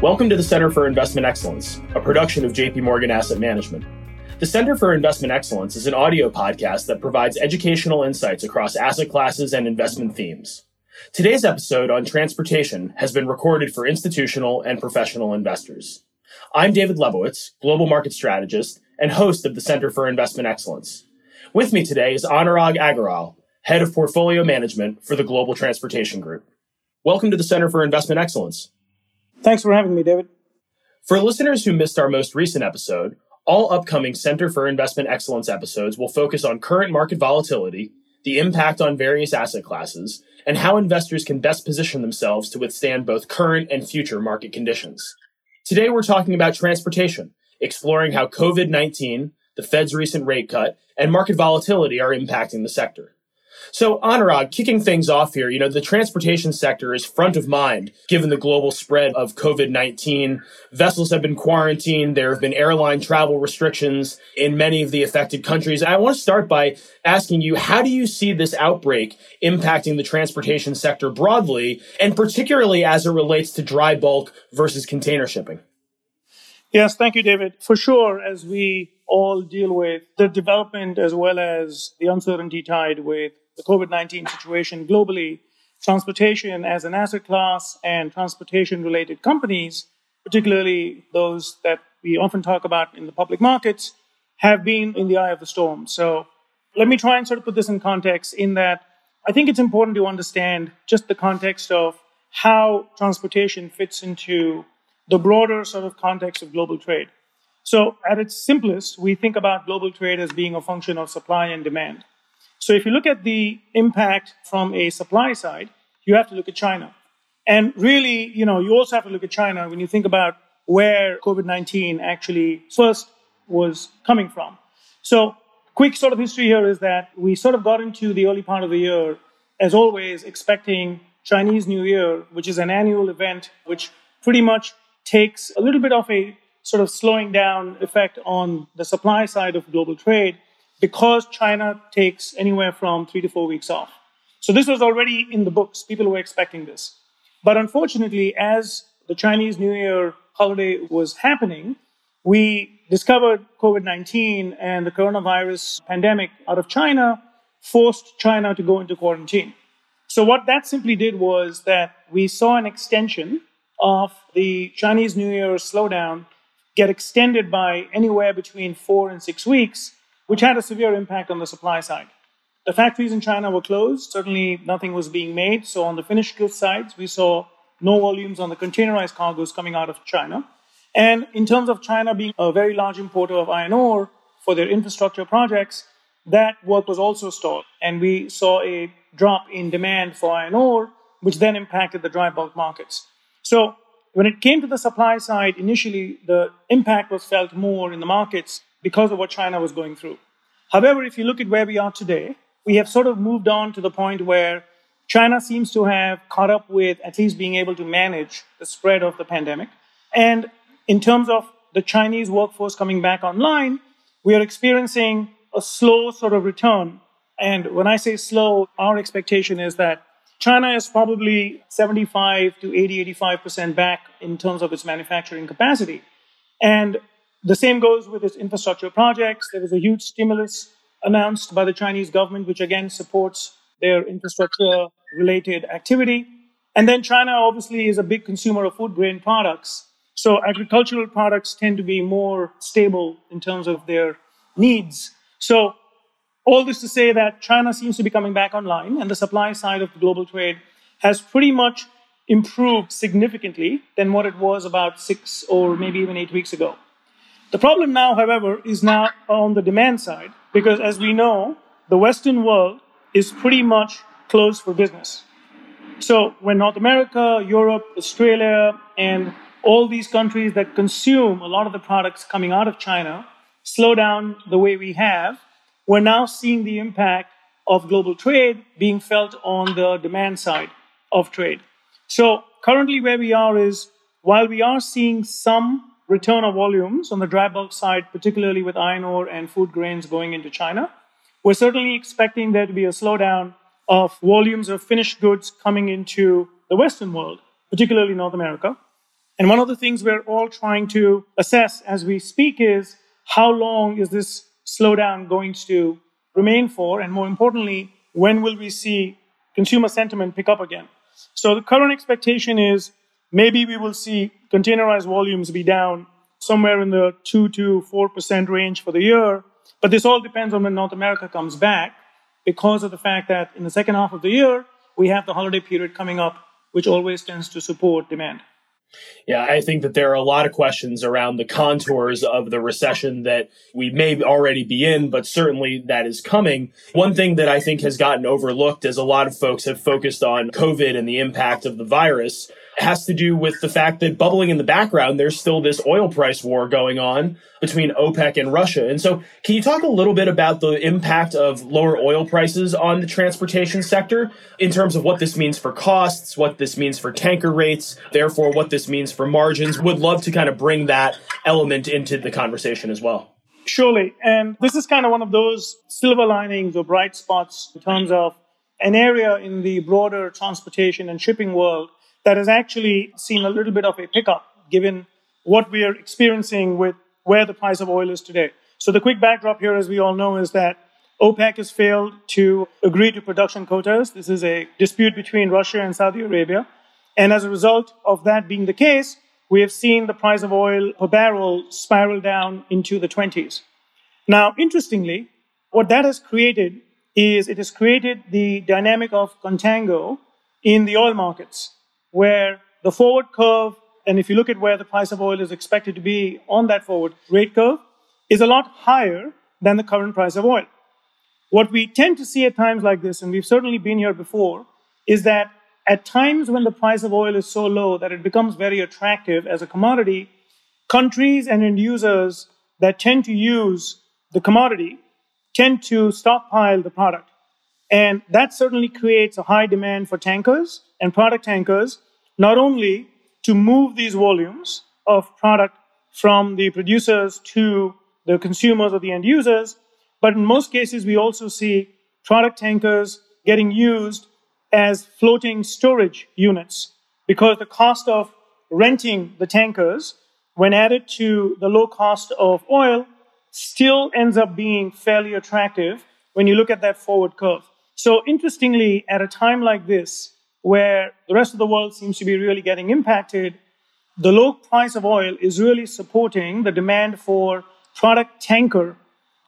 Welcome to the Center for Investment Excellence, a production of JP Morgan Asset Management. The Center for Investment Excellence is an audio podcast that provides educational insights across asset classes and investment themes. Today's episode on transportation has been recorded for institutional and professional investors. I'm David Lebovitz, global market strategist and host of the Center for Investment Excellence. With me today is Anurag Agarwal, head of portfolio management for the Global Transportation Group. Welcome to the Center for Investment Excellence. Thanks for having me, David. For listeners who missed our most recent episode, all upcoming Center for Investment Excellence episodes will focus on current market volatility, the impact on various asset classes, and how investors can best position themselves to withstand both current and future market conditions. Today, we're talking about transportation, exploring how COVID 19, the Fed's recent rate cut, and market volatility are impacting the sector. So, Anurag, kicking things off here, you know, the transportation sector is front of mind given the global spread of COVID 19. Vessels have been quarantined. There have been airline travel restrictions in many of the affected countries. I want to start by asking you, how do you see this outbreak impacting the transportation sector broadly, and particularly as it relates to dry bulk versus container shipping? Yes, thank you, David. For sure, as we all deal with the development as well as the uncertainty tied with the COVID 19 situation globally, transportation as an asset class and transportation related companies, particularly those that we often talk about in the public markets, have been in the eye of the storm. So let me try and sort of put this in context in that I think it's important to understand just the context of how transportation fits into the broader sort of context of global trade. So, at its simplest, we think about global trade as being a function of supply and demand. So if you look at the impact from a supply side, you have to look at China. And really, you know, you also have to look at China when you think about where COVID-19 actually first was coming from. So quick sort of history here is that we sort of got into the early part of the year, as always, expecting Chinese New Year, which is an annual event, which pretty much takes a little bit of a sort of slowing down effect on the supply side of global trade because China takes anywhere from three to four weeks off. So this was already in the books. People were expecting this. But unfortunately, as the Chinese New Year holiday was happening, we discovered COVID 19 and the coronavirus pandemic out of China forced China to go into quarantine. So, what that simply did was that we saw an extension of the Chinese New Year slowdown get extended by anywhere between four and six weeks which had a severe impact on the supply side. The factories in China were closed. Certainly, nothing was being made. So, on the finished goods side, we saw no volumes on the containerized cargoes coming out of China. And in terms of China being a very large importer of iron ore for their infrastructure projects, that work was also stalled. And we saw a drop in demand for iron ore, which then impacted the dry bulk markets. So, when it came to the supply side, initially the impact was felt more in the markets because of what China was going through. However, if you look at where we are today, we have sort of moved on to the point where China seems to have caught up with at least being able to manage the spread of the pandemic. And in terms of the Chinese workforce coming back online, we are experiencing a slow sort of return. And when I say slow, our expectation is that China is probably 75 to 80, 85% back in terms of its manufacturing capacity. And the same goes with its infrastructure projects. There was a huge stimulus announced by the Chinese government, which again supports their infrastructure related activity. And then China obviously is a big consumer of food grain products. So agricultural products tend to be more stable in terms of their needs. So all this to say that China seems to be coming back online and the supply side of global trade has pretty much improved significantly than what it was about six or maybe even eight weeks ago. The problem now, however, is now on the demand side, because as we know, the Western world is pretty much closed for business. So when North America, Europe, Australia, and all these countries that consume a lot of the products coming out of China slow down the way we have, we're now seeing the impact of global trade being felt on the demand side of trade. So currently, where we are is while we are seeing some return of volumes on the dry bulk side, particularly with iron ore and food grains going into China. We're certainly expecting there to be a slowdown of volumes of finished goods coming into the Western world, particularly North America. And one of the things we're all trying to assess as we speak is how long is this slowdown going to remain for? And more importantly, when will we see consumer sentiment pick up again? So the current expectation is maybe we will see containerized volumes be down somewhere in the 2 to 4% range for the year. But this all depends on when North America comes back because of the fact that in the second half of the year, we have the holiday period coming up, which always tends to support demand. Yeah, I think that there are a lot of questions around the contours of the recession that we may already be in, but certainly that is coming. One thing that I think has gotten overlooked as a lot of folks have focused on COVID and the impact of the virus has to do with the fact that bubbling in the background, there's still this oil price war going on between OPEC and Russia. And so, can you talk a little bit about the impact of lower oil prices on the transportation sector in terms of what this means for costs, what this means for tanker rates, therefore, what this means for margins? Would love to kind of bring that element into the conversation as well. Surely. And this is kind of one of those silver linings or bright spots in terms of an area in the broader transportation and shipping world that has actually seen a little bit of a pickup given what we are experiencing with where the price of oil is today. So the quick backdrop here, as we all know, is that OPEC has failed to agree to production quotas. This is a dispute between Russia and Saudi Arabia. And as a result of that being the case, we have seen the price of oil per barrel spiral down into the 20s. Now, interestingly, what that has created is it has created the dynamic of contango in the oil markets where the forward curve, and if you look at where the price of oil is expected to be on that forward rate curve, is a lot higher than the current price of oil. What we tend to see at times like this, and we've certainly been here before, is that at times when the price of oil is so low that it becomes very attractive as a commodity, countries and end users that tend to use the commodity tend to stockpile the product. And that certainly creates a high demand for tankers and product tankers, not only to move these volumes of product from the producers to the consumers or the end users, but in most cases, we also see product tankers getting used as floating storage units because the cost of renting the tankers, when added to the low cost of oil, still ends up being fairly attractive when you look at that forward curve. So, interestingly, at a time like this, where the rest of the world seems to be really getting impacted, the low price of oil is really supporting the demand for product tanker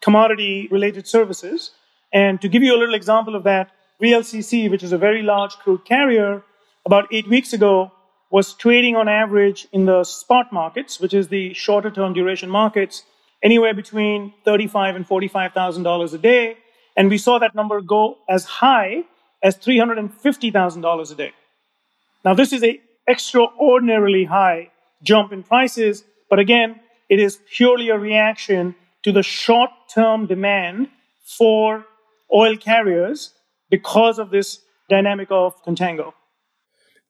commodity related services. And to give you a little example of that, VLCC, which is a very large crude carrier, about eight weeks ago was trading on average in the spot markets, which is the shorter term duration markets, anywhere between $35 and $45,000 a day. And we saw that number go as high as $350,000 a day. Now, this is an extraordinarily high jump in prices, but again, it is purely a reaction to the short term demand for oil carriers because of this dynamic of contango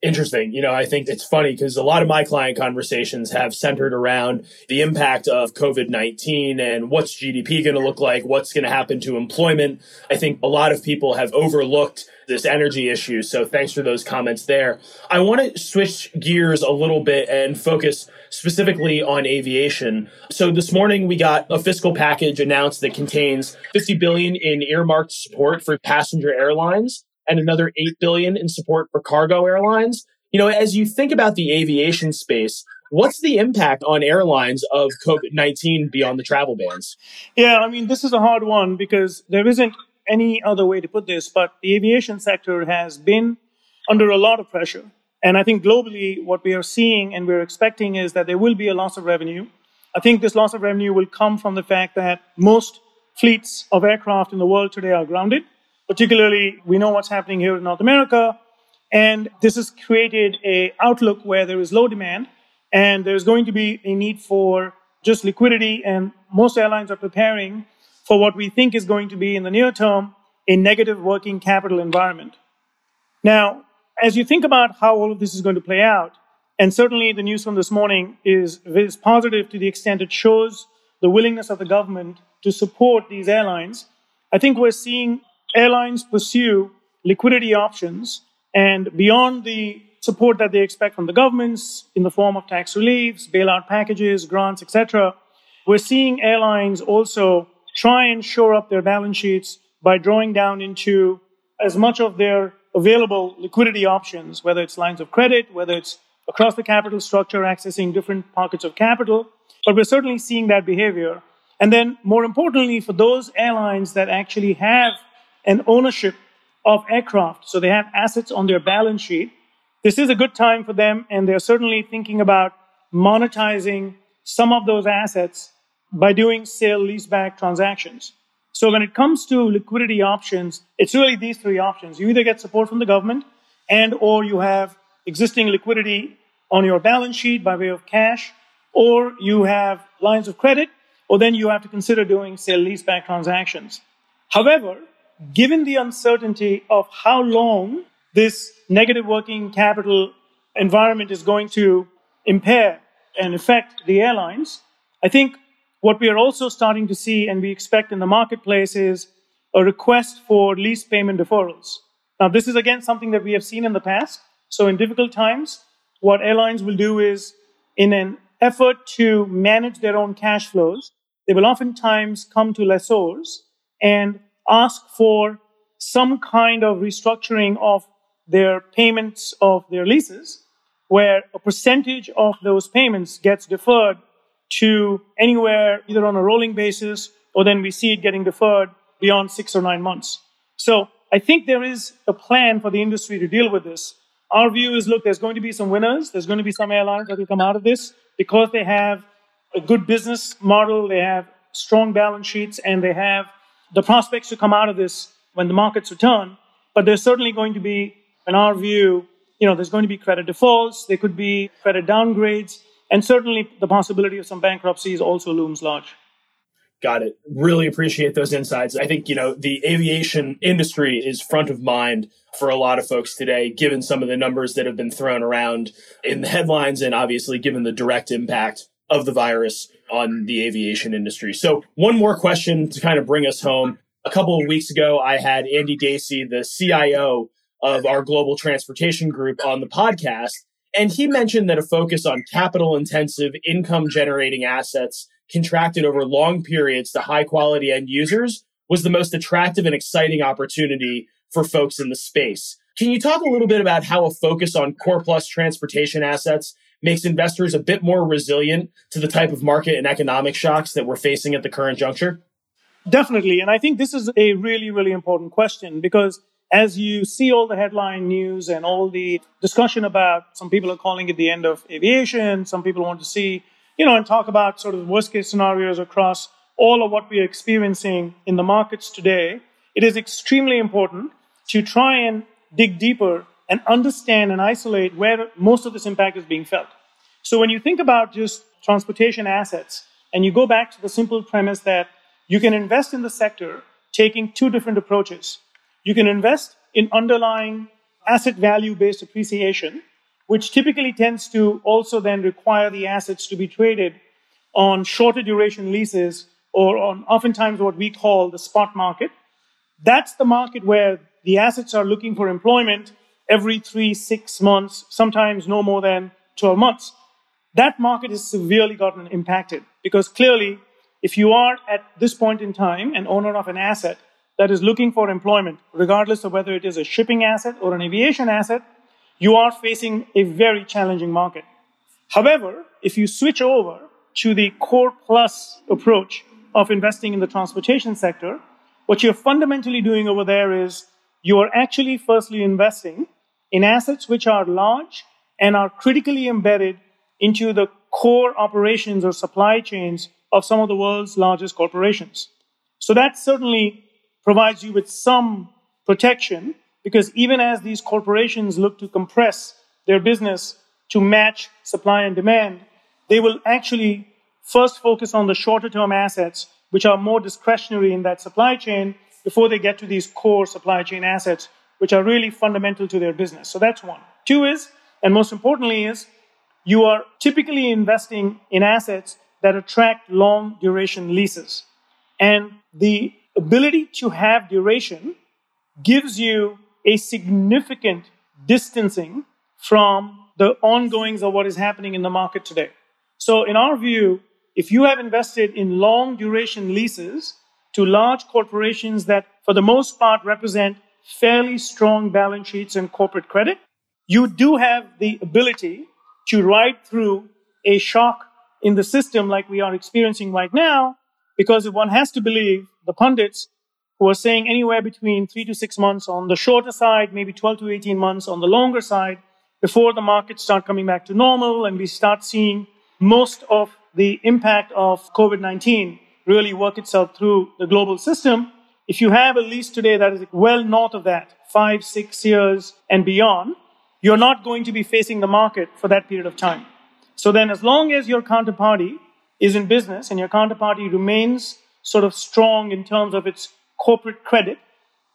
interesting. You know, I think it's funny because a lot of my client conversations have centered around the impact of COVID 19 and what's GDP going to look like, what's going to happen to employment. I think a lot of people have overlooked this energy issue. So thanks for those comments there. I want to switch gears a little bit and focus specifically on aviation. So this morning we got a fiscal package announced that contains 50 billion in earmarked support for passenger airlines and another 8 billion in support for cargo airlines. You know, as you think about the aviation space, what's the impact on airlines of COVID-19 beyond the travel bans? Yeah, I mean, this is a hard one because there isn't any other way to put this, but the aviation sector has been under a lot of pressure. And I think globally, what we are seeing and we're expecting is that there will be a loss of revenue. I think this loss of revenue will come from the fact that most fleets of aircraft in the world today are grounded. Particularly, we know what's happening here in North America, and this has created a outlook where there is low demand, and there's going to be a need for just liquidity, and most airlines are preparing for what we think is going to be in the near term a negative working capital environment. Now, as you think about how all of this is going to play out, and certainly the news from this morning is, is positive to the extent it shows the willingness of the government to support these airlines. I think we're seeing airlines pursue liquidity options and beyond the support that they expect from the governments in the form of tax reliefs, bailout packages, grants, etc. We're seeing airlines also try and shore up their balance sheets by drawing down into as much of their available liquidity options, whether it's lines of credit, whether it's across the capital structure, accessing different pockets of capital. But we're certainly seeing that behavior. And then, more importantly, for those airlines that actually have an ownership of aircraft, so they have assets on their balance sheet, this is a good time for them, and they're certainly thinking about monetizing some of those assets by doing sale leaseback transactions. So when it comes to liquidity options, it's really these three options. You either get support from the government and or you have existing liquidity on your balance sheet by way of cash, or you have lines of credit, or then you have to consider doing sale leaseback transactions. However, given the uncertainty of how long this negative working capital environment is going to impair and affect the airlines, I think what we are also starting to see and we expect in the marketplace is a request for lease payment deferrals. Now, this is again something that we have seen in the past. So, in difficult times, what airlines will do is, in an effort to manage their own cash flows, they will oftentimes come to lessors and ask for some kind of restructuring of their payments of their leases, where a percentage of those payments gets deferred to anywhere either on a rolling basis or then we see it getting deferred beyond six or nine months. So I think there is a plan for the industry to deal with this. Our view is look, there's going to be some winners. There's going to be some airlines that will come out of this because they have a good business model, they have strong balance sheets, and they have the prospects to come out of this when the markets return. But there's certainly going to be, in our view, you know, there's going to be credit defaults, there could be credit downgrades, and certainly the possibility of some bankruptcies also looms large. Got it. Really appreciate those insights. I think, you know, the aviation industry is front of mind for a lot of folks today, given some of the numbers that have been thrown around in the headlines and obviously given the direct impact of the virus on the aviation industry. So one more question to kind of bring us home. A couple of weeks ago, I had Andy Dacey, the CIO of our global transportation group on the podcast. And he mentioned that a focus on capital intensive income generating assets contracted over long periods to high quality end users was the most attractive and exciting opportunity for folks in the space. Can you talk a little bit about how a focus on core plus transportation assets makes investors a bit more resilient to the type of market and economic shocks that we're facing at the current juncture? Definitely. And I think this is a really, really important question because as you see all the headline news and all the discussion about some people are calling it the end of aviation, some people want to see, you know, and talk about sort of worst case scenarios across all of what we are experiencing in the markets today, it is extremely important to try and dig deeper and understand and isolate where most of this impact is being felt. So when you think about just transportation assets and you go back to the simple premise that you can invest in the sector taking two different approaches. You can invest in underlying asset value based appreciation, which typically tends to also then require the assets to be traded on shorter duration leases or on oftentimes what we call the spot market. That's the market where the assets are looking for employment every three, six months, sometimes no more than 12 months. That market has severely gotten impacted because clearly, if you are at this point in time an owner of an asset that is looking for employment, regardless of whether it is a shipping asset or an aviation asset, you are facing a very challenging market. However, if you switch over to the core plus approach of investing in the transportation sector, what you're fundamentally doing over there is you are actually firstly investing in assets which are large and are critically embedded into the core operations or supply chains of some of the world's largest corporations. So that certainly provides you with some protection because even as these corporations look to compress their business to match supply and demand, they will actually first focus on the shorter term assets, which are more discretionary in that supply chain, before they get to these core supply chain assets, which are really fundamental to their business. So that's one. Two is, and most importantly, is you are typically investing in assets that attract long duration leases. And the ability to have duration gives you a significant distancing from the ongoings of what is happening in the market today. So, in our view, if you have invested in long duration leases to large corporations that, for the most part, represent fairly strong balance sheets and corporate credit, you do have the ability to ride through a shock in the system like we are experiencing right now, because if one has to believe the pundits who are saying anywhere between three to six months on the shorter side, maybe 12 to 18 months on the longer side, before the markets start coming back to normal and we start seeing most of the impact of COVID 19 really work itself through the global system. If you have a lease today that is well north of that, five, six years and beyond, you're not going to be facing the market for that period of time. So then, as long as your counterparty is in business and your counterparty remains sort of strong in terms of its corporate credit,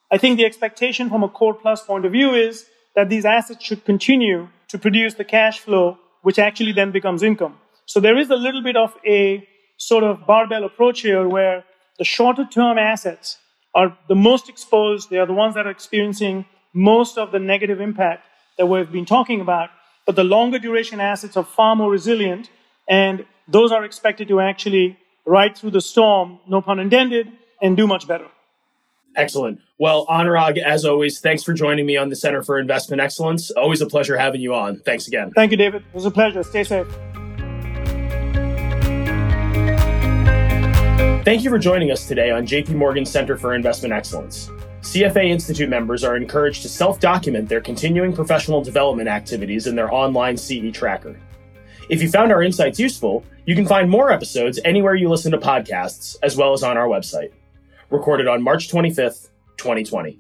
I think the expectation from a core plus point of view is that these assets should continue to produce the cash flow, which actually then becomes income. So there is a little bit of a sort of barbell approach here where the shorter term assets are the most exposed. They are the ones that are experiencing most of the negative impact that we've been talking about. But the longer duration assets are far more resilient, and those are expected to actually ride through the storm, no pun intended, and do much better. Excellent. Well, Anurag, as always, thanks for joining me on the Center for Investment Excellence. Always a pleasure having you on. Thanks again. Thank you, David. It was a pleasure. Stay safe. Thank you for joining us today on JP Morgan Center for Investment Excellence. CFA Institute members are encouraged to self document their continuing professional development activities in their online CE tracker. If you found our insights useful, you can find more episodes anywhere you listen to podcasts, as well as on our website. Recorded on March 25th, 2020.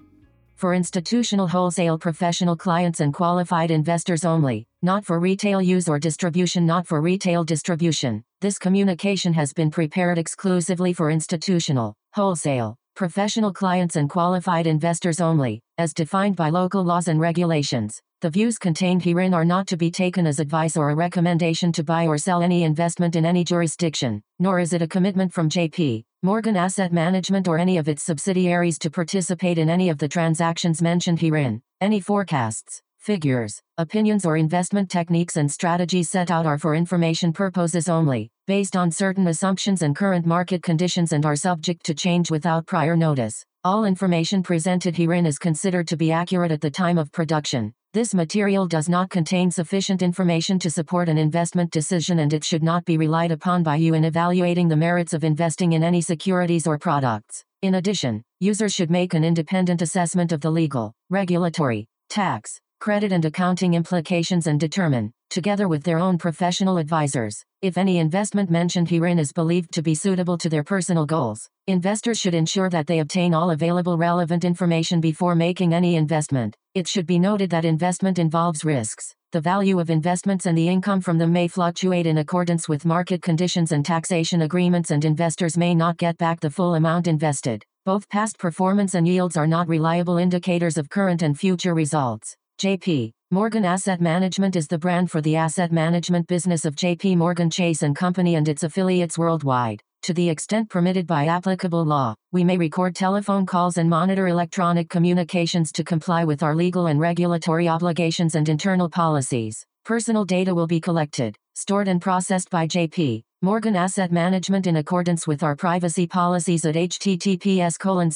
For institutional wholesale professional clients and qualified investors only, not for retail use or distribution, not for retail distribution. This communication has been prepared exclusively for institutional, wholesale, professional clients and qualified investors only, as defined by local laws and regulations. The views contained herein are not to be taken as advice or a recommendation to buy or sell any investment in any jurisdiction, nor is it a commitment from JP. Morgan Asset Management or any of its subsidiaries to participate in any of the transactions mentioned herein. Any forecasts, figures, opinions, or investment techniques and strategies set out are for information purposes only, based on certain assumptions and current market conditions and are subject to change without prior notice. All information presented herein is considered to be accurate at the time of production. This material does not contain sufficient information to support an investment decision and it should not be relied upon by you in evaluating the merits of investing in any securities or products. In addition, users should make an independent assessment of the legal, regulatory, tax, credit and accounting implications and determine, together with their own professional advisors, if any investment mentioned herein is believed to be suitable to their personal goals. Investors should ensure that they obtain all available relevant information before making any investment. It should be noted that investment involves risks. The value of investments and the income from them may fluctuate in accordance with market conditions and taxation agreements, and investors may not get back the full amount invested. Both past performance and yields are not reliable indicators of current and future results. JP Morgan Asset Management is the brand for the asset management business of JP Morgan Chase Company and its affiliates worldwide. To the extent permitted by applicable law, we may record telephone calls and monitor electronic communications to comply with our legal and regulatory obligations and internal policies. Personal data will be collected, stored and processed by JP Morgan Asset Management in accordance with our privacy policies at https colon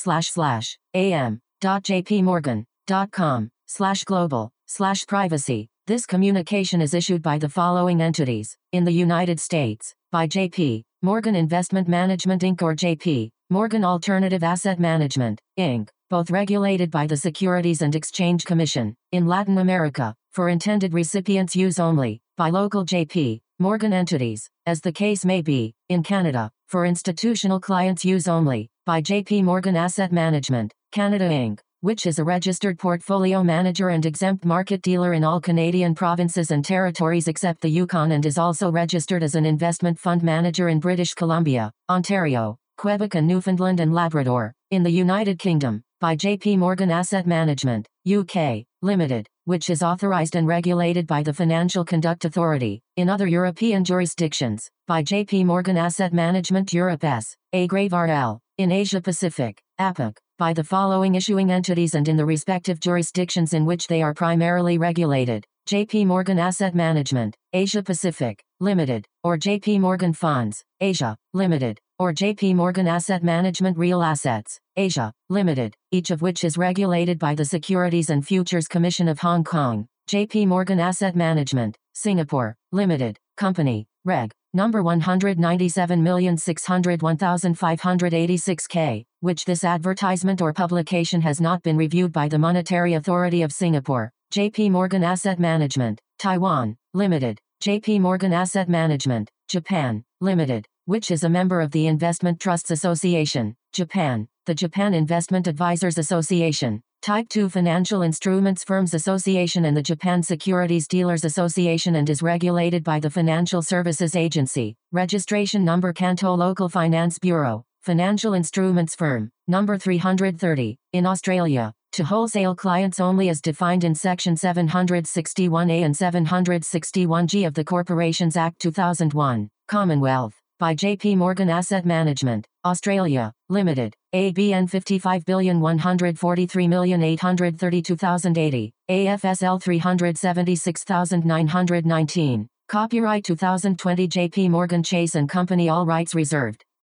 slash global slash privacy. This communication is issued by the following entities. In the United States, by JP, Morgan Investment Management Inc. or JP, Morgan Alternative Asset Management, Inc., both regulated by the Securities and Exchange Commission. In Latin America, for intended recipients' use only, by local JP, Morgan entities, as the case may be. In Canada, for institutional clients' use only, by JP Morgan Asset Management, Canada Inc which is a registered portfolio manager and exempt market dealer in all Canadian provinces and territories except the Yukon and is also registered as an investment fund manager in British Columbia, Ontario, Quebec and Newfoundland and Labrador, in the United Kingdom, by JP Morgan Asset Management, UK, Limited, which is authorized and regulated by the Financial Conduct Authority, in other European jurisdictions, by JP Morgan Asset Management Europe S, A Grave RL, in Asia Pacific, APAC, by the following issuing entities and in the respective jurisdictions in which they are primarily regulated. JP Morgan Asset Management, Asia Pacific, Limited, or JP Morgan Funds, Asia, Limited, or JP Morgan Asset Management Real Assets, Asia, Limited, each of which is regulated by the Securities and Futures Commission of Hong Kong, JP Morgan Asset Management, Singapore, Limited, Company, Reg. Number 197601586K, which this advertisement or publication has not been reviewed by the Monetary Authority of Singapore, JP Morgan Asset Management, Taiwan, Limited, JP Morgan Asset Management, Japan, Limited, which is a member of the Investment Trusts Association, Japan, the Japan Investment Advisors Association, Type 2 Financial Instruments Firms Association and the Japan Securities Dealers Association and is regulated by the Financial Services Agency. Registration number Kanto Local Finance Bureau. Financial Instruments Firm. Number 330. In Australia. To wholesale clients only as defined in Section 761A and 761G of the Corporations Act 2001. Commonwealth by JP Morgan Asset Management, Australia, Limited, ABN 55,143,832,080, AFSL 376,919. Copyright 2020 JP Morgan Chase and Company All rights reserved.